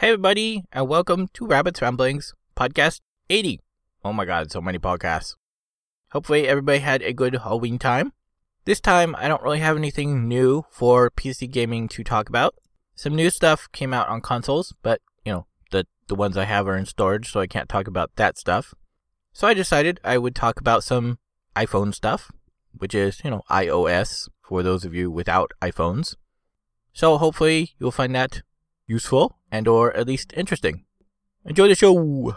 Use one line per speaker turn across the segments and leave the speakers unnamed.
Hey, everybody, and welcome to Rabbit's Ramblings, podcast 80. Oh my god, so many podcasts. Hopefully, everybody had a good Halloween time. This time, I don't really have anything new for PC gaming to talk about. Some new stuff came out on consoles, but, you know, the, the ones I have are in storage, so I can't talk about that stuff. So I decided I would talk about some iPhone stuff, which is, you know, iOS for those of you without iPhones. So hopefully you'll find that useful and or at least interesting. Enjoy the show.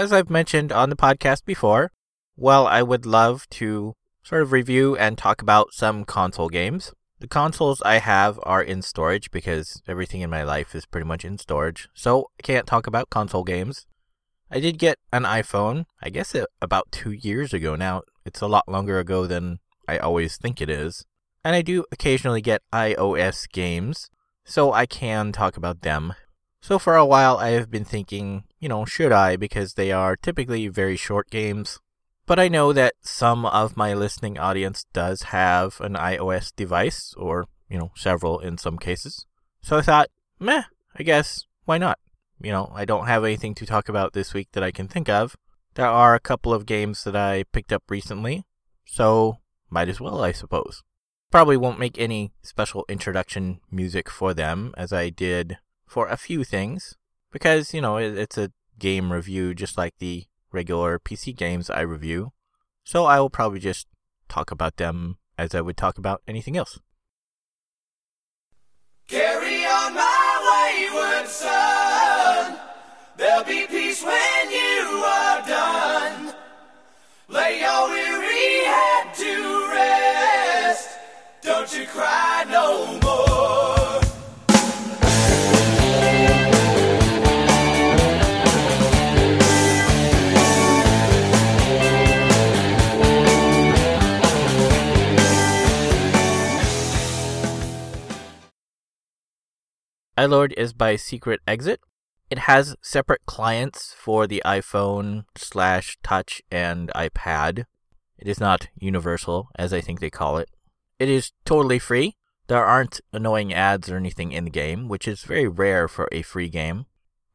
As I've mentioned on the podcast before, well, I would love to sort of review and talk about some console games. The consoles I have are in storage because everything in my life is pretty much in storage, so I can't talk about console games. I did get an iPhone, I guess it, about two years ago now. It's a lot longer ago than I always think it is. And I do occasionally get iOS games, so I can talk about them. So for a while, I have been thinking, you know, should I? Because they are typically very short games. But I know that some of my listening audience does have an iOS device, or, you know, several in some cases. So I thought, meh, I guess, why not? You know, I don't have anything to talk about this week that I can think of. There are a couple of games that I picked up recently, so might as well, I suppose. Probably won't make any special introduction music for them, as I did for a few things because, you know, it, it's a game review just like the regular PC games I review. So I will probably just talk about them as I would talk about anything else.
Carry on my wayward son. There'll be peace when you are done. Lay your weary head to rest. Don't you cry no more.
Eyelord is by Secret Exit. It has separate clients for the iPhone slash Touch and iPad. It is not universal, as I think they call it. It is totally free. There aren't annoying ads or anything in the game, which is very rare for a free game.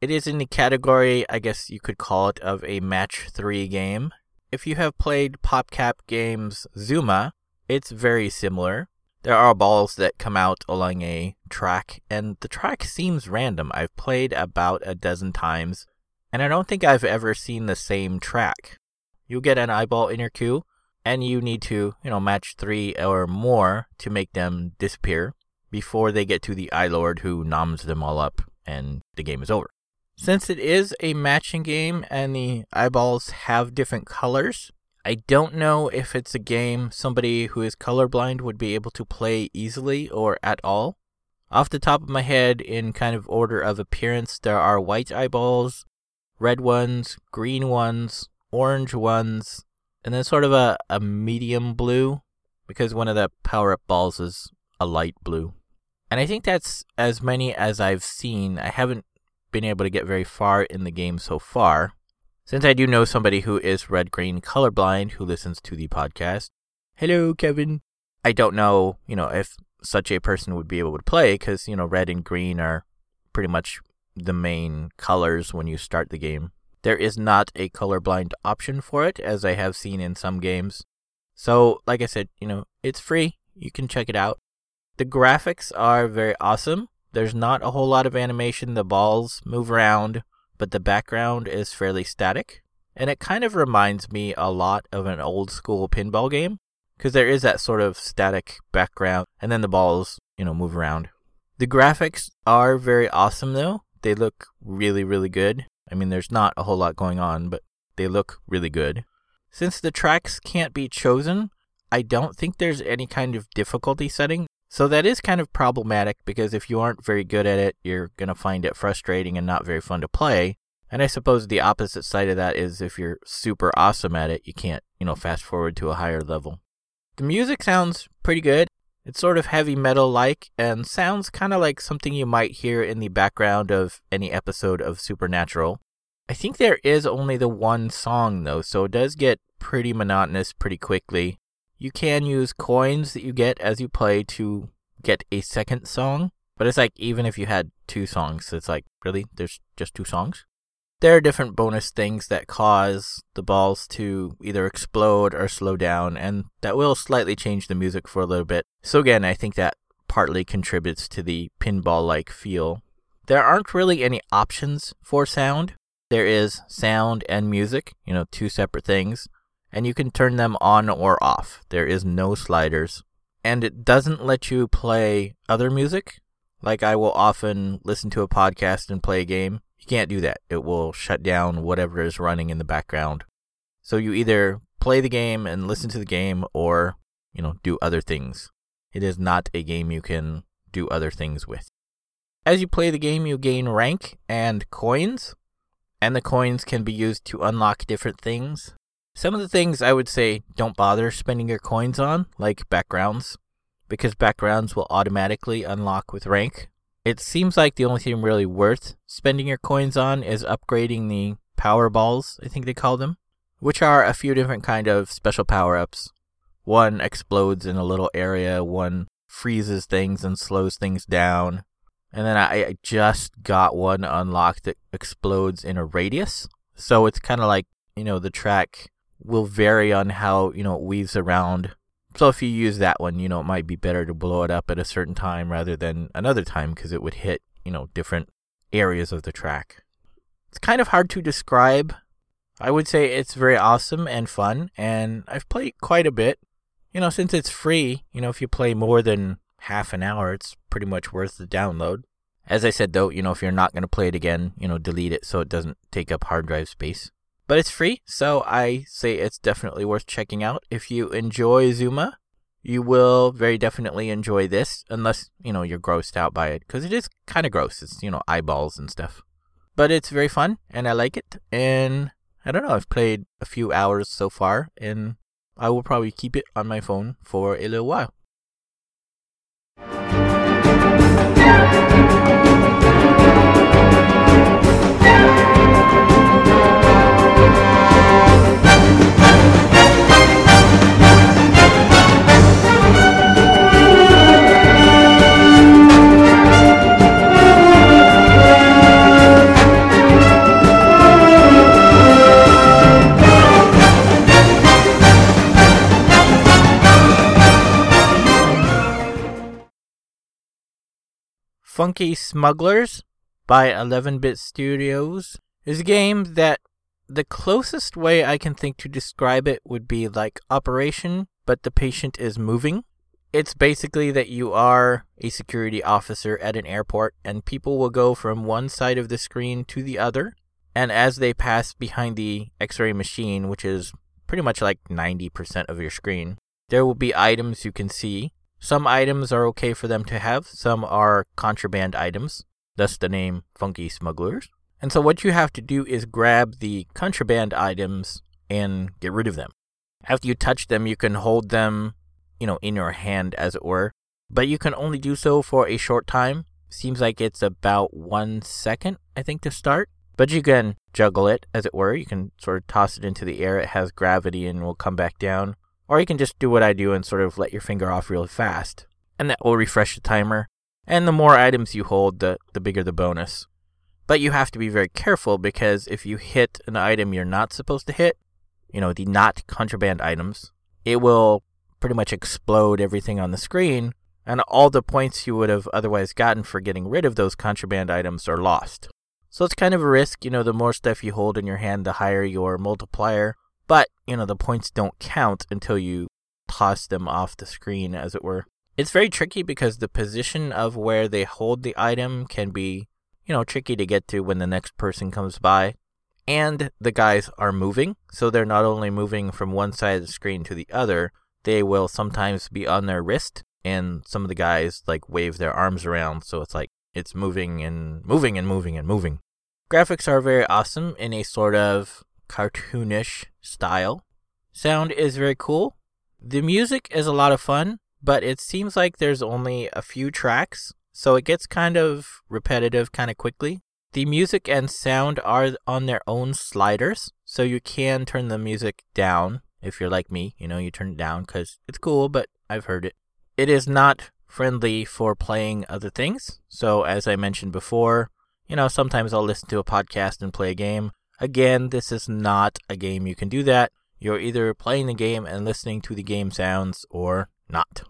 It is in the category, I guess you could call it, of a match 3 game. If you have played PopCap Games Zuma, it's very similar. There are balls that come out along a track, and the track seems random. I've played about a dozen times, and I don't think I've ever seen the same track. You get an eyeball in your queue, and you need to, you know, match three or more to make them disappear before they get to the Eyelord who noms them all up, and the game is over. Since it is a matching game and the eyeballs have different colors, I don't know if it's a game somebody who is colorblind would be able to play easily or at all. Off the top of my head, in kind of order of appearance, there are white eyeballs, red ones, green ones, orange ones, and then sort of a, a medium blue, because one of the power up balls is a light blue. And I think that's as many as I've seen. I haven't been able to get very far in the game so far. Since I do know somebody who is red green colorblind who listens to the podcast, hello, Kevin. I don't know, you know, if such a person would be able to play because, you know, red and green are pretty much the main colors when you start the game. There is not a colorblind option for it, as I have seen in some games. So, like I said, you know, it's free. You can check it out. The graphics are very awesome. There's not a whole lot of animation. The balls move around but the background is fairly static. And it kind of reminds me a lot of an old school pinball game because there is that sort of static background and then the balls, you know, move around. The graphics are very awesome though. They look really, really good. I mean, there's not a whole lot going on, but they look really good. Since the tracks can't be chosen, I don't think there's any kind of difficulty setting. So that is kind of problematic because if you aren't very good at it, you're going to find it frustrating and not very fun to play. And I suppose the opposite side of that is if you're super awesome at it, you can't, you know, fast forward to a higher level. The music sounds pretty good. It's sort of heavy metal like and sounds kind of like something you might hear in the background of any episode of Supernatural. I think there is only the one song though, so it does get pretty monotonous pretty quickly. You can use coins that you get as you play to get a second song, but it's like even if you had two songs, it's like really there's just two songs. There are different bonus things that cause the balls to either explode or slow down, and that will slightly change the music for a little bit. So again, I think that partly contributes to the pinball-like feel. There aren't really any options for sound. There is sound and music, you know, two separate things and you can turn them on or off. There is no sliders. And it doesn't let you play other music. Like I will often listen to a podcast and play a game. You can't do that. It will shut down whatever is running in the background. So you either play the game and listen to the game or, you know, do other things. It is not a game you can do other things with. As you play the game, you gain rank and coins, and the coins can be used to unlock different things. Some of the things I would say don't bother spending your coins on, like backgrounds, because backgrounds will automatically unlock with rank. It seems like the only thing really worth spending your coins on is upgrading the power balls, I think they call them, which are a few different kind of special power-ups. One explodes in a little area, one freezes things and slows things down. And then I just got one unlocked that explodes in a radius. So it's kind of like, you know, the track will vary on how, you know, it weaves around. So if you use that one, you know, it might be better to blow it up at a certain time rather than another time because it would hit, you know, different areas of the track. It's kind of hard to describe. I would say it's very awesome and fun, and I've played quite a bit. You know, since it's free, you know, if you play more than half an hour, it's pretty much worth the download. As I said though, you know, if you're not going to play it again, you know, delete it so it doesn't take up hard drive space. But it's free, so I say it's definitely worth checking out. If you enjoy Zuma, you will very definitely enjoy this, unless, you know, you're grossed out by it, because it is kind of gross. It's, you know, eyeballs and stuff. But it's very fun, and I like it. And I don't know, I've played a few hours so far, and I will probably keep it on my phone for a little while. Funky Smugglers by 11 Bit Studios is a game that the closest way I can think to describe it would be like Operation, but the patient is moving. It's basically that you are a security officer at an airport, and people will go from one side of the screen to the other. And as they pass behind the x ray machine, which is pretty much like 90% of your screen, there will be items you can see some items are okay for them to have, some are contraband items, thus the name Funky Smugglers. And so what you have to do is grab the contraband items and get rid of them. After you touch them, you can hold them, you know, in your hand as it were, but you can only do so for a short time. Seems like it's about one second, I think, to start. But you can juggle it, as it were. You can sort of toss it into the air. It has gravity and will come back down. Or you can just do what I do and sort of let your finger off really fast. And that will refresh the timer. And the more items you hold, the, the bigger the bonus. But you have to be very careful because if you hit an item you're not supposed to hit, you know, the not contraband items, it will pretty much explode everything on the screen, and all the points you would have otherwise gotten for getting rid of those contraband items are lost. So it's kind of a risk, you know, the more stuff you hold in your hand, the higher your multiplier. But, you know, the points don't count until you toss them off the screen, as it were. It's very tricky because the position of where they hold the item can be, you know, tricky to get to when the next person comes by. And the guys are moving, so they're not only moving from one side of the screen to the other, they will sometimes be on their wrist and some of the guys like wave their arms around, so it's like it's moving and moving and moving and moving. Graphics are very awesome in a sort of cartoonish style. Sound is very cool. The music is a lot of fun, but it seems like there's only a few tracks, so it gets kind of repetitive kind of quickly. The music and sound are on their own sliders, so you can turn the music down if you're like me. You know, you turn it down because it's cool, but I've heard it. It is not friendly for playing other things. So, as I mentioned before, you know, sometimes I'll listen to a podcast and play a game. Again, this is not a game you can do that. You're either playing the game and listening to the game sounds or not.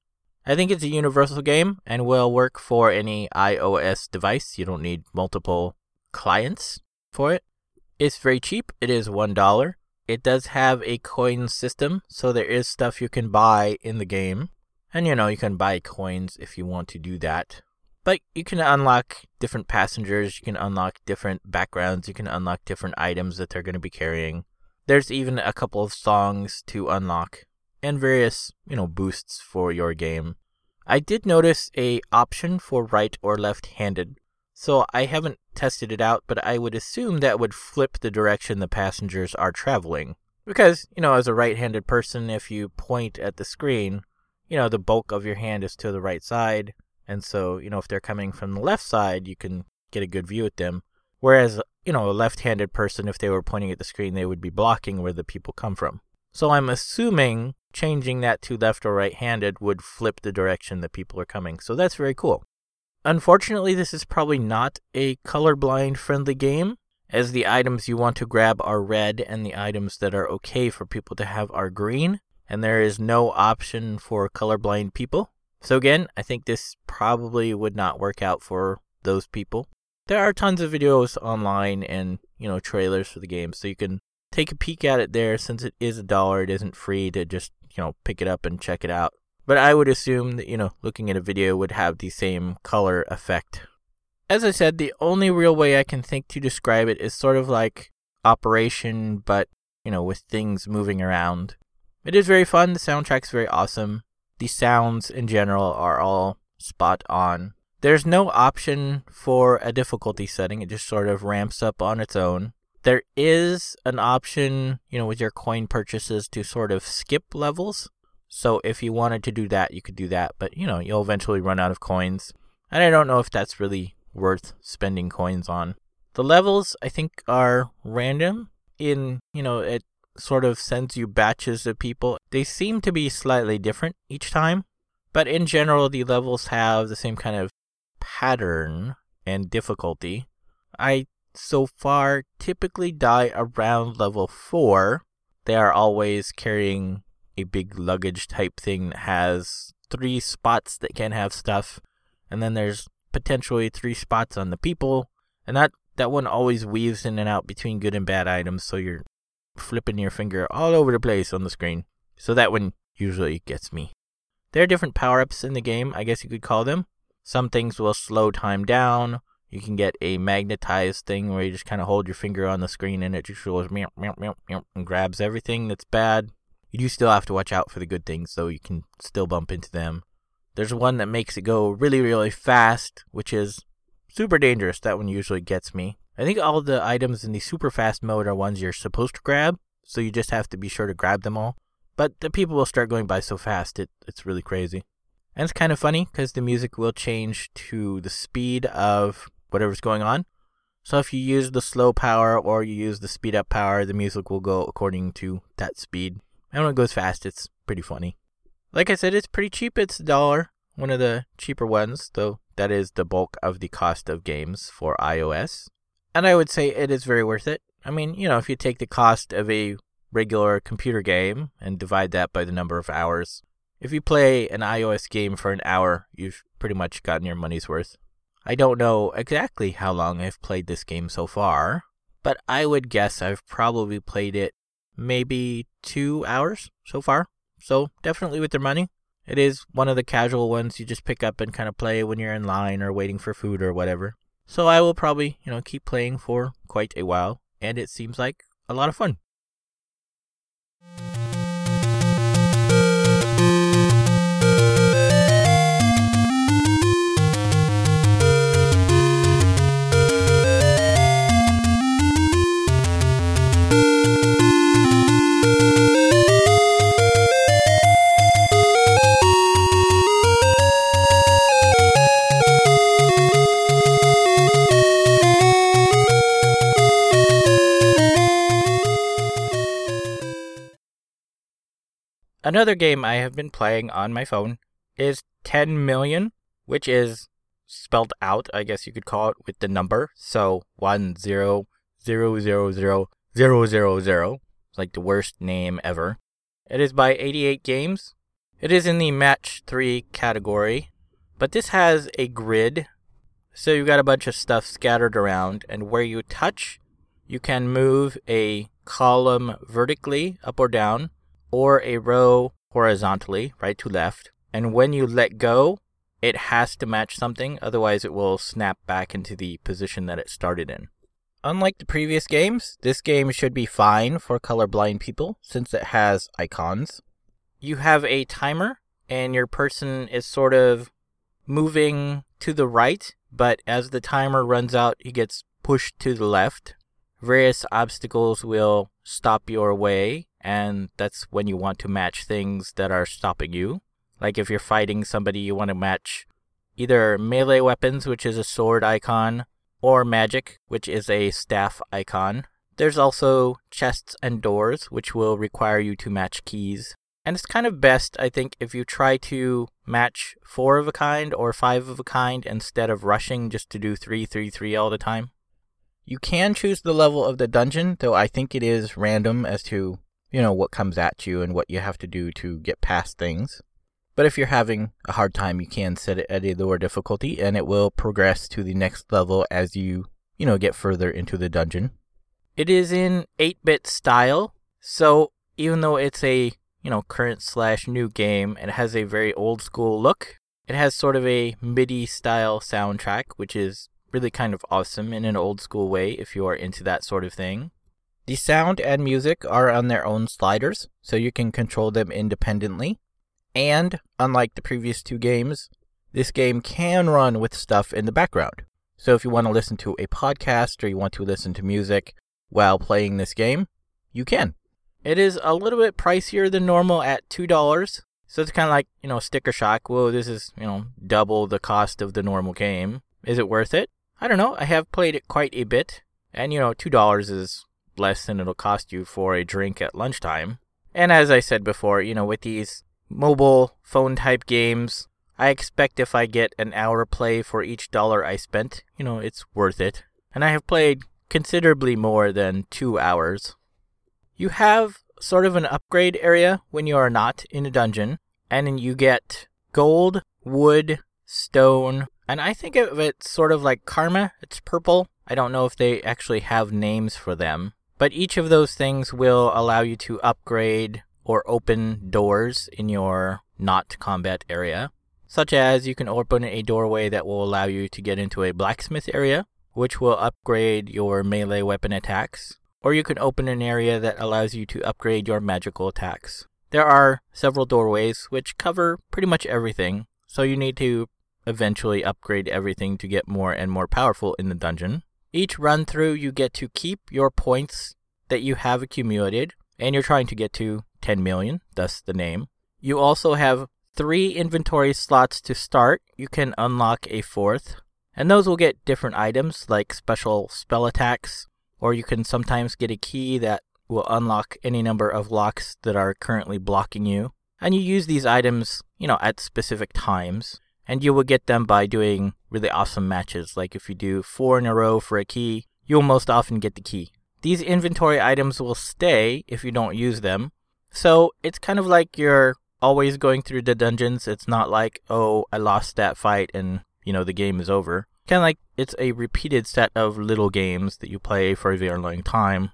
I think it's a universal game and will work for any iOS device. You don't need multiple clients for it. It's very cheap. It is $1. It does have a coin system, so there is stuff you can buy in the game. And you know, you can buy coins if you want to do that. But you can unlock different passengers, you can unlock different backgrounds, you can unlock different items that they're going to be carrying. There's even a couple of songs to unlock and various, you know, boosts for your game. I did notice a option for right or left-handed. So I haven't tested it out, but I would assume that would flip the direction the passengers are traveling. Because, you know, as a right-handed person, if you point at the screen, you know, the bulk of your hand is to the right side. And so, you know, if they're coming from the left side, you can get a good view at them. Whereas, you know, a left handed person, if they were pointing at the screen, they would be blocking where the people come from. So I'm assuming changing that to left or right handed would flip the direction that people are coming. So that's very cool. Unfortunately, this is probably not a colorblind friendly game, as the items you want to grab are red and the items that are okay for people to have are green and there is no option for colorblind people. So again, I think this probably would not work out for those people. There are tons of videos online and, you know, trailers for the game, so you can take a peek at it there since it is a dollar, it isn't free to just, you know, pick it up and check it out. But I would assume that, you know, looking at a video would have the same color effect. As I said, the only real way I can think to describe it is sort of like Operation, but, you know, with things moving around. It is very fun. The soundtrack's very awesome. The sounds in general are all spot on. There's no option for a difficulty setting. It just sort of ramps up on its own. There is an option, you know, with your coin purchases to sort of skip levels. So if you wanted to do that, you could do that, but you know, you'll eventually run out of coins. And I don't know if that's really worth spending coins on. The levels I think are random in, you know, it sort of sends you batches of people. They seem to be slightly different each time, but in general, the levels have the same kind of pattern and difficulty. I so far typically die around level 4. They are always carrying a big luggage type thing that has three spots that can have stuff, and then there's potentially three spots on the people, and that that one always weaves in and out between good and bad items, so you're flipping your finger all over the place on the screen. So that one usually gets me. There are different power ups in the game, I guess you could call them. Some things will slow time down. You can get a magnetized thing where you just kind of hold your finger on the screen and it just goes meow, meow, meow, meow, and grabs everything that's bad. You do still have to watch out for the good things, though you can still bump into them. There's one that makes it go really, really fast, which is super dangerous. That one usually gets me. I think all the items in the super fast mode are ones you're supposed to grab, so you just have to be sure to grab them all. But the people will start going by so fast, it, it's really crazy. And it's kind of funny because the music will change to the speed of whatever's going on. So if you use the slow power or you use the speed up power, the music will go according to that speed. And when it goes fast, it's pretty funny. Like I said, it's pretty cheap. It's a dollar, one of the cheaper ones, though that is the bulk of the cost of games for iOS. And I would say it is very worth it. I mean, you know, if you take the cost of a regular computer game and divide that by the number of hours, if you play an iOS game for an hour, you've pretty much gotten your money's worth. I don't know exactly how long I've played this game so far, but I would guess I've probably played it maybe two hours so far. So definitely with their money. It is one of the casual ones you just pick up and kind of play when you're in line or waiting for food or whatever. So I will probably, you know, keep playing for quite a while, and it seems like a lot of fun. Another game I have been playing on my phone is 10 million, which is spelled out, I guess you could call it, with the number. So one zero zero zero zero zero zero zero. Like the worst name ever. It is by 88 Games. It is in the match 3 category, but this has a grid. So you've got a bunch of stuff scattered around, and where you touch, you can move a column vertically up or down, or a row horizontally, right to left. And when you let go, it has to match something, otherwise, it will snap back into the position that it started in. Unlike the previous games, this game should be fine for colorblind people since it has icons. You have a timer, and your person is sort of moving to the right, but as the timer runs out, he gets pushed to the left. Various obstacles will stop your way, and that's when you want to match things that are stopping you. Like if you're fighting somebody, you want to match either melee weapons, which is a sword icon, or magic, which is a staff icon. There's also chests and doors, which will require you to match keys. And it's kind of best, I think, if you try to match four of a kind or five of a kind instead of rushing just to do three, three, three all the time. You can choose the level of the dungeon, though I think it is random as to, you know, what comes at you and what you have to do to get past things. But if you're having a hard time, you can set it at a lower difficulty and it will progress to the next level as you, you know, get further into the dungeon. It is in 8 bit style, so even though it's a, you know, current slash new game, it has a very old school look. It has sort of a MIDI style soundtrack, which is really kind of awesome in an old school way if you are into that sort of thing. The sound and music are on their own sliders, so you can control them independently. And, unlike the previous two games, this game can run with stuff in the background. So if you want to listen to a podcast or you want to listen to music while playing this game, you can. It is a little bit pricier than normal at $2. So it's kind of like, you know, sticker shock. Whoa, this is, you know, double the cost of the normal game. Is it worth it? I don't know. I have played it quite a bit. And, you know, $2 is less than it'll cost you for a drink at lunchtime. And as I said before, you know, with these mobile phone type games, I expect if I get an hour play for each dollar I spent, you know, it's worth it. And I have played considerably more than two hours. You have sort of an upgrade area when you are not in a dungeon, and you get gold, wood, stone, and I think of it sort of like karma. It's purple. I don't know if they actually have names for them. But each of those things will allow you to upgrade or open doors in your not combat area. Such as you can open a doorway that will allow you to get into a blacksmith area, which will upgrade your melee weapon attacks. Or you can open an area that allows you to upgrade your magical attacks. There are several doorways which cover pretty much everything, so you need to eventually upgrade everything to get more and more powerful in the dungeon. Each run through, you get to keep your points that you have accumulated, and you're trying to get to 10 million, thus the name. You also have three inventory slots to start. You can unlock a fourth, and those will get different items like special spell attacks, or you can sometimes get a key that will unlock any number of locks that are currently blocking you. And you use these items, you know, at specific times and you will get them by doing really awesome matches. Like if you do four in a row for a key, you'll most often get the key. These inventory items will stay if you don't use them. So it's kind of like you're always going through the dungeons. It's not like, oh, I lost that fight and, you know, the game is over. Kind of like it's a repeated set of little games that you play for a very long time.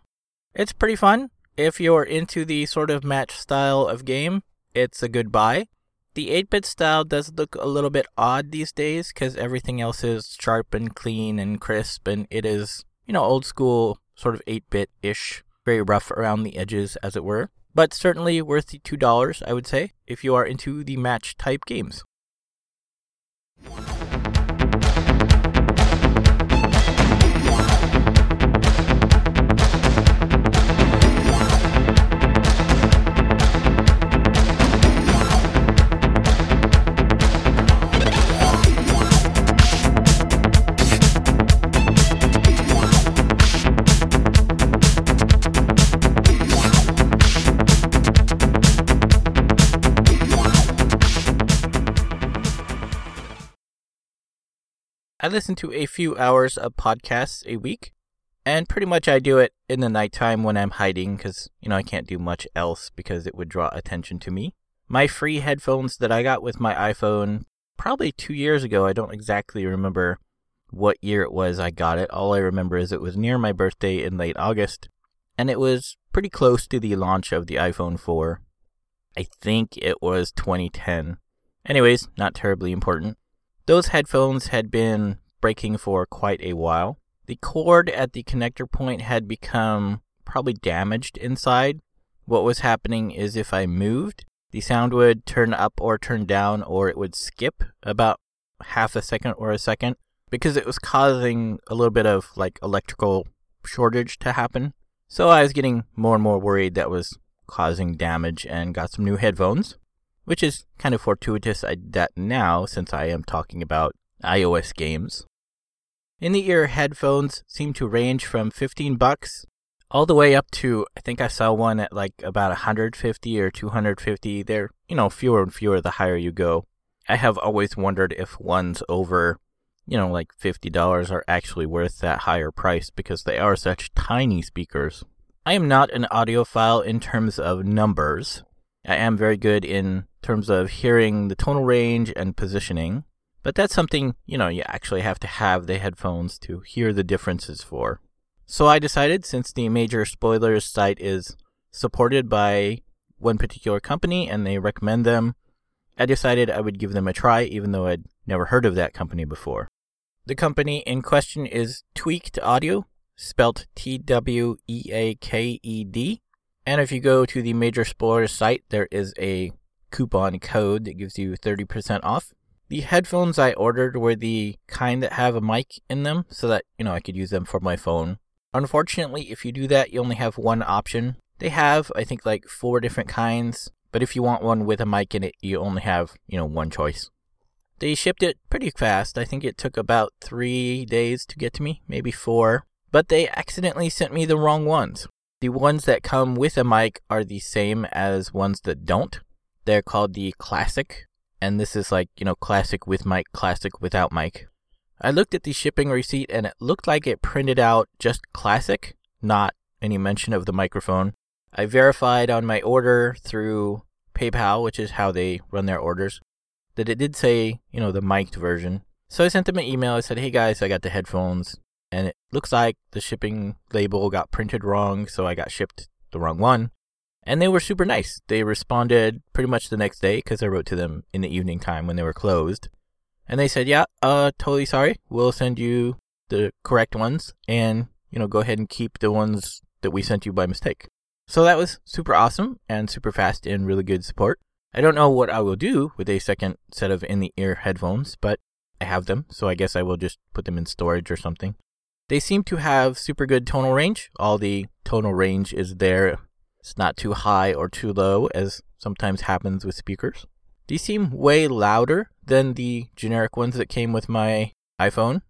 It's pretty fun. If you're into the sort of match style of game, it's a good buy. The 8 bit style does look a little bit odd these days because everything else is sharp and clean and crisp, and it is, you know, old school, sort of 8 bit ish, very rough around the edges, as it were. But certainly worth the $2, I would say, if you are into the match type games. I listen to a few hours of podcasts a week, and pretty much I do it in the nighttime when I'm hiding because, you know, I can't do much else because it would draw attention to me. My free headphones that I got with my iPhone probably two years ago, I don't exactly remember what year it was I got it. All I remember is it was near my birthday in late August, and it was pretty close to the launch of the iPhone 4. I think it was 2010. Anyways, not terribly important. Those headphones had been breaking for quite a while. The cord at the connector point had become probably damaged inside. What was happening is if I moved, the sound would turn up or turn down, or it would skip about half a second or a second because it was causing a little bit of like electrical shortage to happen. So I was getting more and more worried that was causing damage and got some new headphones which is kind of fortuitous I that now since I am talking about iOS games. In the ear headphones seem to range from 15 bucks all the way up to I think I saw one at like about 150 or 250. They're, you know, fewer and fewer the higher you go. I have always wondered if ones over, you know, like $50 are actually worth that higher price because they are such tiny speakers. I am not an audiophile in terms of numbers. I am very good in terms of hearing the tonal range and positioning, but that's something, you know, you actually have to have the headphones to hear the differences for. So I decided since the major spoilers site is supported by one particular company and they recommend them, I decided I would give them a try even though I'd never heard of that company before. The company in question is Tweaked Audio, spelt T W E A K E D. And if you go to the major spoilers site, there is a coupon code that gives you 30% off. The headphones I ordered were the kind that have a mic in them so that, you know, I could use them for my phone. Unfortunately, if you do that, you only have one option. They have, I think, like four different kinds, but if you want one with a mic in it, you only have, you know, one choice. They shipped it pretty fast. I think it took about three days to get to me, maybe four. But they accidentally sent me the wrong ones. The ones that come with a mic are the same as ones that don't. They're called the Classic, and this is like, you know, Classic with mic, Classic without mic. I looked at the shipping receipt and it looked like it printed out just Classic, not any mention of the microphone. I verified on my order through PayPal, which is how they run their orders, that it did say, you know, the mic'd version. So I sent them an email. I said, hey guys, I got the headphones and it looks like the shipping label got printed wrong, so I got shipped the wrong one. And they were super nice. They responded pretty much the next day because I wrote to them in the evening time when they were closed. And they said, "Yeah, uh, totally sorry. We'll send you the correct ones, and you know, go ahead and keep the ones that we sent you by mistake." So that was super awesome and super fast and really good support. I don't know what I will do with a second set of in the ear headphones, but I have them, so I guess I will just put them in storage or something. They seem to have super good tonal range. All the tonal range is there. It's not too high or too low, as sometimes happens with speakers. These seem way louder than the generic ones that came with my iPhone.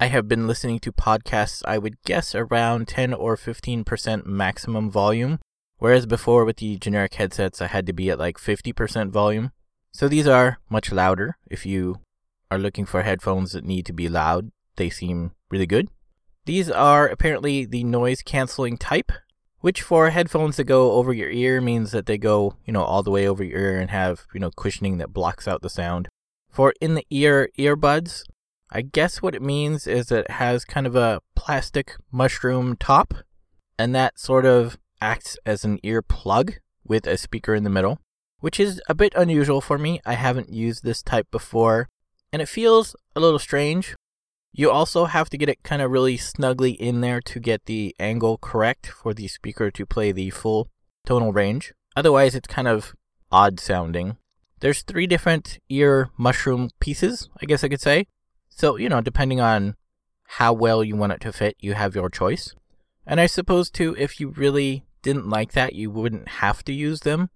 I have been listening to podcasts, I would guess around 10 or 15% maximum volume, whereas before with the generic headsets, I had to be at like 50% volume. So these are much louder. If you are looking for headphones that need to be loud, they seem really good. These are apparently the noise canceling type, which for headphones that go over your ear means that they go, you know, all the way over your ear and have, you know, cushioning that blocks out the sound. For in the ear earbuds, I guess what it means is that it has kind of a plastic mushroom top, and that sort of acts as an ear plug with a speaker in the middle, which is a bit unusual for me. I haven't used this type before, and it feels a little strange you also have to get it kind of really snugly in there to get the angle correct for the speaker to play the full tonal range. Otherwise, it's kind of odd sounding. There's three different ear mushroom pieces, I guess I could say. So, you know, depending on how well you want it to fit, you have your choice. And I suppose, too, if you really didn't like that, you wouldn't have to use them.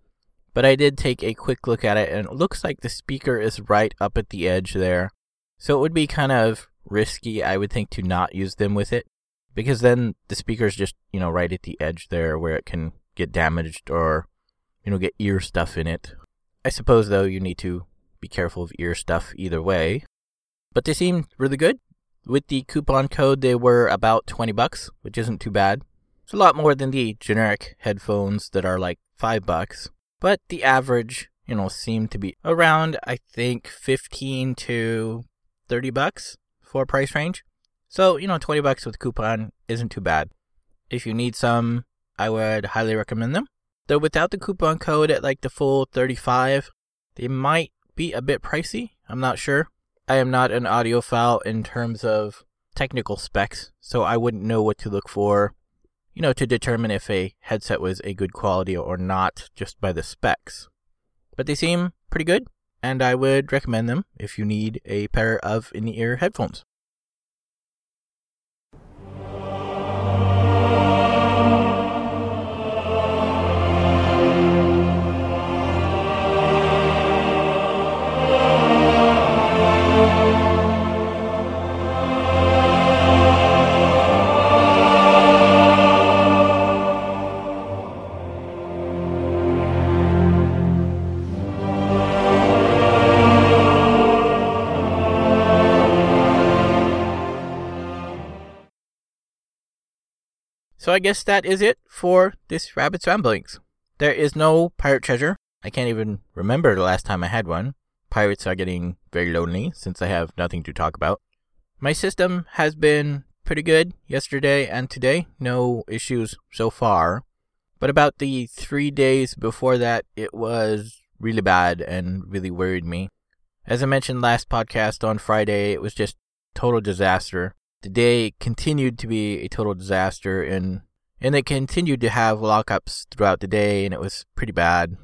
But I did take a quick look at it, and it looks like the speaker is right up at the edge there. So it would be kind of risky, I would think, to not use them with it because then the speaker's just, you know, right at the edge there where it can get damaged or, you know, get ear stuff in it. I suppose, though, you need to be careful of ear stuff either way. but they seem really good. With the coupon code, they were about 20 bucks, which isn't too bad. It's a lot more than the generic headphones that are like 5 bucks, but the average, you know, seemed to be around I think 15 to 30 bucks for price range. So, you know, 20 bucks with coupon isn't too bad. If you need some, I would highly recommend them. Though without the coupon code at like the full 35, they might be a bit pricey. I'm not sure. I am not an audiophile in terms of technical specs, so I wouldn't know what to look for, you know, to determine if a headset was a good quality or not just by the specs. But they seem pretty good, and I would recommend them if you need a pair of in ear headphones. So I guess that is it for this Rabbit's Ramblings. There is no pirate treasure. I can't even remember the last time I had one. Pirates are getting very lonely since I have nothing to talk about. My system has been pretty good yesterday and today. No issues so far. But about the three days before that, it was really bad and really worried me. As I mentioned last podcast on Friday, it was just total disaster the day continued to be a total disaster and and they continued to have lockups throughout the day and it was pretty bad.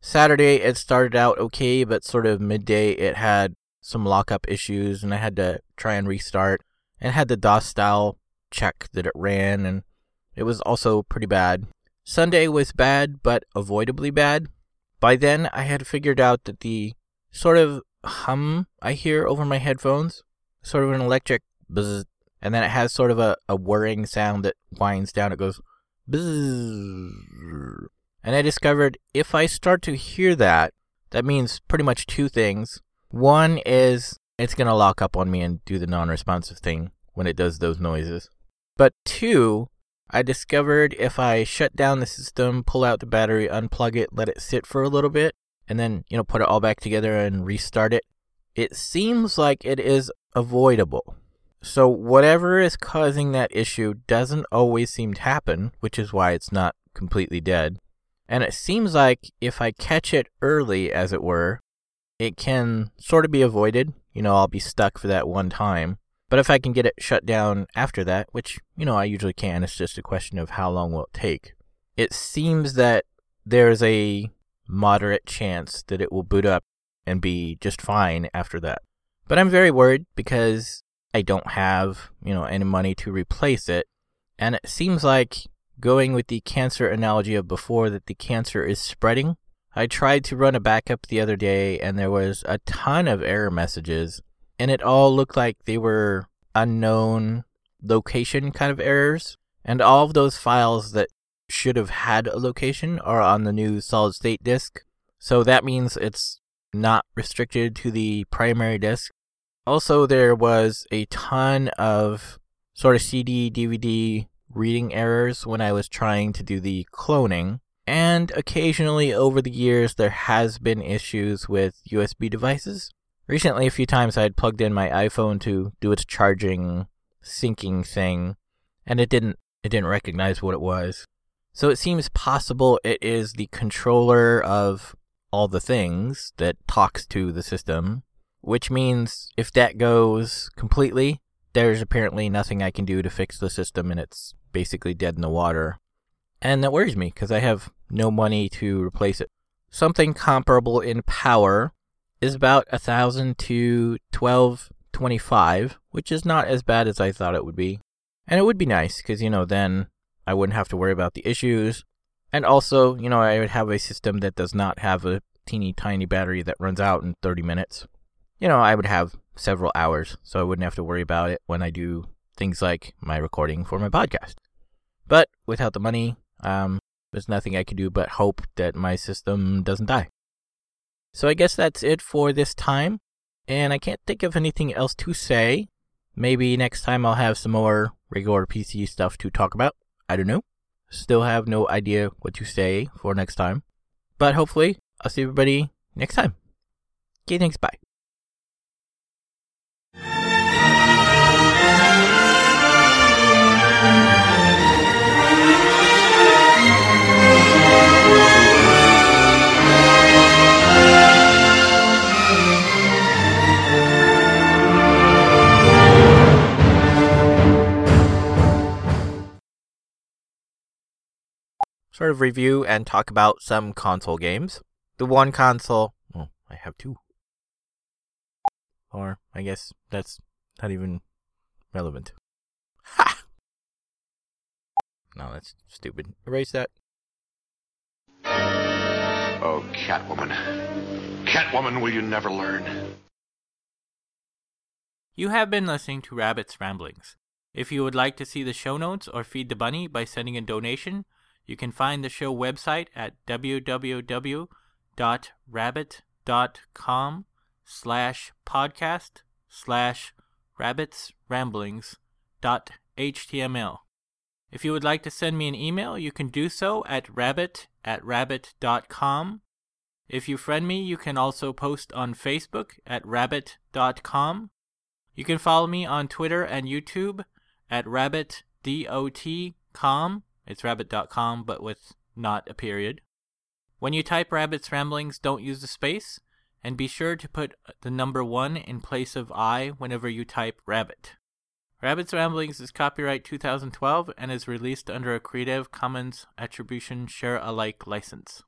Saturday it started out okay, but sort of midday it had some lockup issues and I had to try and restart and had the DOS style check that it ran and it was also pretty bad. Sunday was bad but avoidably bad. By then I had figured out that the sort of hum I hear over my headphones, sort of an electric buzz and then it has sort of a, a whirring sound that winds down. It goes bzzz. And I discovered if I start to hear that, that means pretty much two things. One is it's going to lock up on me and do the non responsive thing when it does those noises. But two, I discovered if I shut down the system, pull out the battery, unplug it, let it sit for a little bit, and then, you know, put it all back together and restart it, it seems like it is avoidable. So, whatever is causing that issue doesn't always seem to happen, which is why it's not completely dead. And it seems like if I catch it early, as it were, it can sort of be avoided. You know, I'll be stuck for that one time. But if I can get it shut down after that, which, you know, I usually can, it's just a question of how long will it take. It seems that there's a moderate chance that it will boot up and be just fine after that. But I'm very worried because I don't have, you know, any money to replace it. And it seems like going with the cancer analogy of before that the cancer is spreading. I tried to run a backup the other day and there was a ton of error messages and it all looked like they were unknown location kind of errors. And all of those files that should have had a location are on the new solid state disk. So that means it's not restricted to the primary disk. Also, there was a ton of sort of CD, DVD reading errors when I was trying to do the cloning. And occasionally over the years, there has been issues with USB devices. Recently, a few times I had plugged in my iPhone to do its charging syncing thing, and it didn't it didn't recognize what it was. So it seems possible it is the controller of all the things that talks to the system which means if that goes completely, there's apparently nothing I can do to fix the system and it's basically dead in the water. And that worries me because I have no money to replace it. Something comparable in power is about a thousand to twelve twenty-five, which is not as bad as I thought it would be. And it would be nice because, you know, then I wouldn't have to worry about the issues. And also, you know, I would have a system that does not have a teeny tiny battery that runs out in 30 minutes you know, I would have several hours, so I wouldn't have to worry about it when I do things like my recording for my podcast. But without the money, um, there's nothing I can do but hope that my system doesn't die. So I guess that's it for this time. And I can't think of anything else to say. Maybe next time I'll have some more regular PC stuff to talk about. I don't know. Still have no idea what to say for next time. But hopefully, I'll see everybody next time. Okay, thanks. Bye. Sort of review and talk about some console games. The one console, well, I have two. Or I guess that's not even relevant. Ha! No, that's stupid. Erase that.
Oh, Catwoman. Catwoman, will you never learn?
You have been listening to Rabbit's Ramblings. If you would like to see the show notes or feed the bunny by sending a donation, you can find the show website at www.rabbit.com slash podcast slash rabbits ramblings dot html. If you would like to send me an email, you can do so at rabbit at rabbit.com. If you friend me, you can also post on Facebook at rabbit.com. You can follow me on Twitter and YouTube at rabbitdot.com. It's rabbit.com, but with not a period. When you type Rabbit's Ramblings, don't use the space, and be sure to put the number 1 in place of I whenever you type Rabbit. Rabbit's Ramblings is copyright 2012 and is released under a Creative Commons Attribution Share Alike license.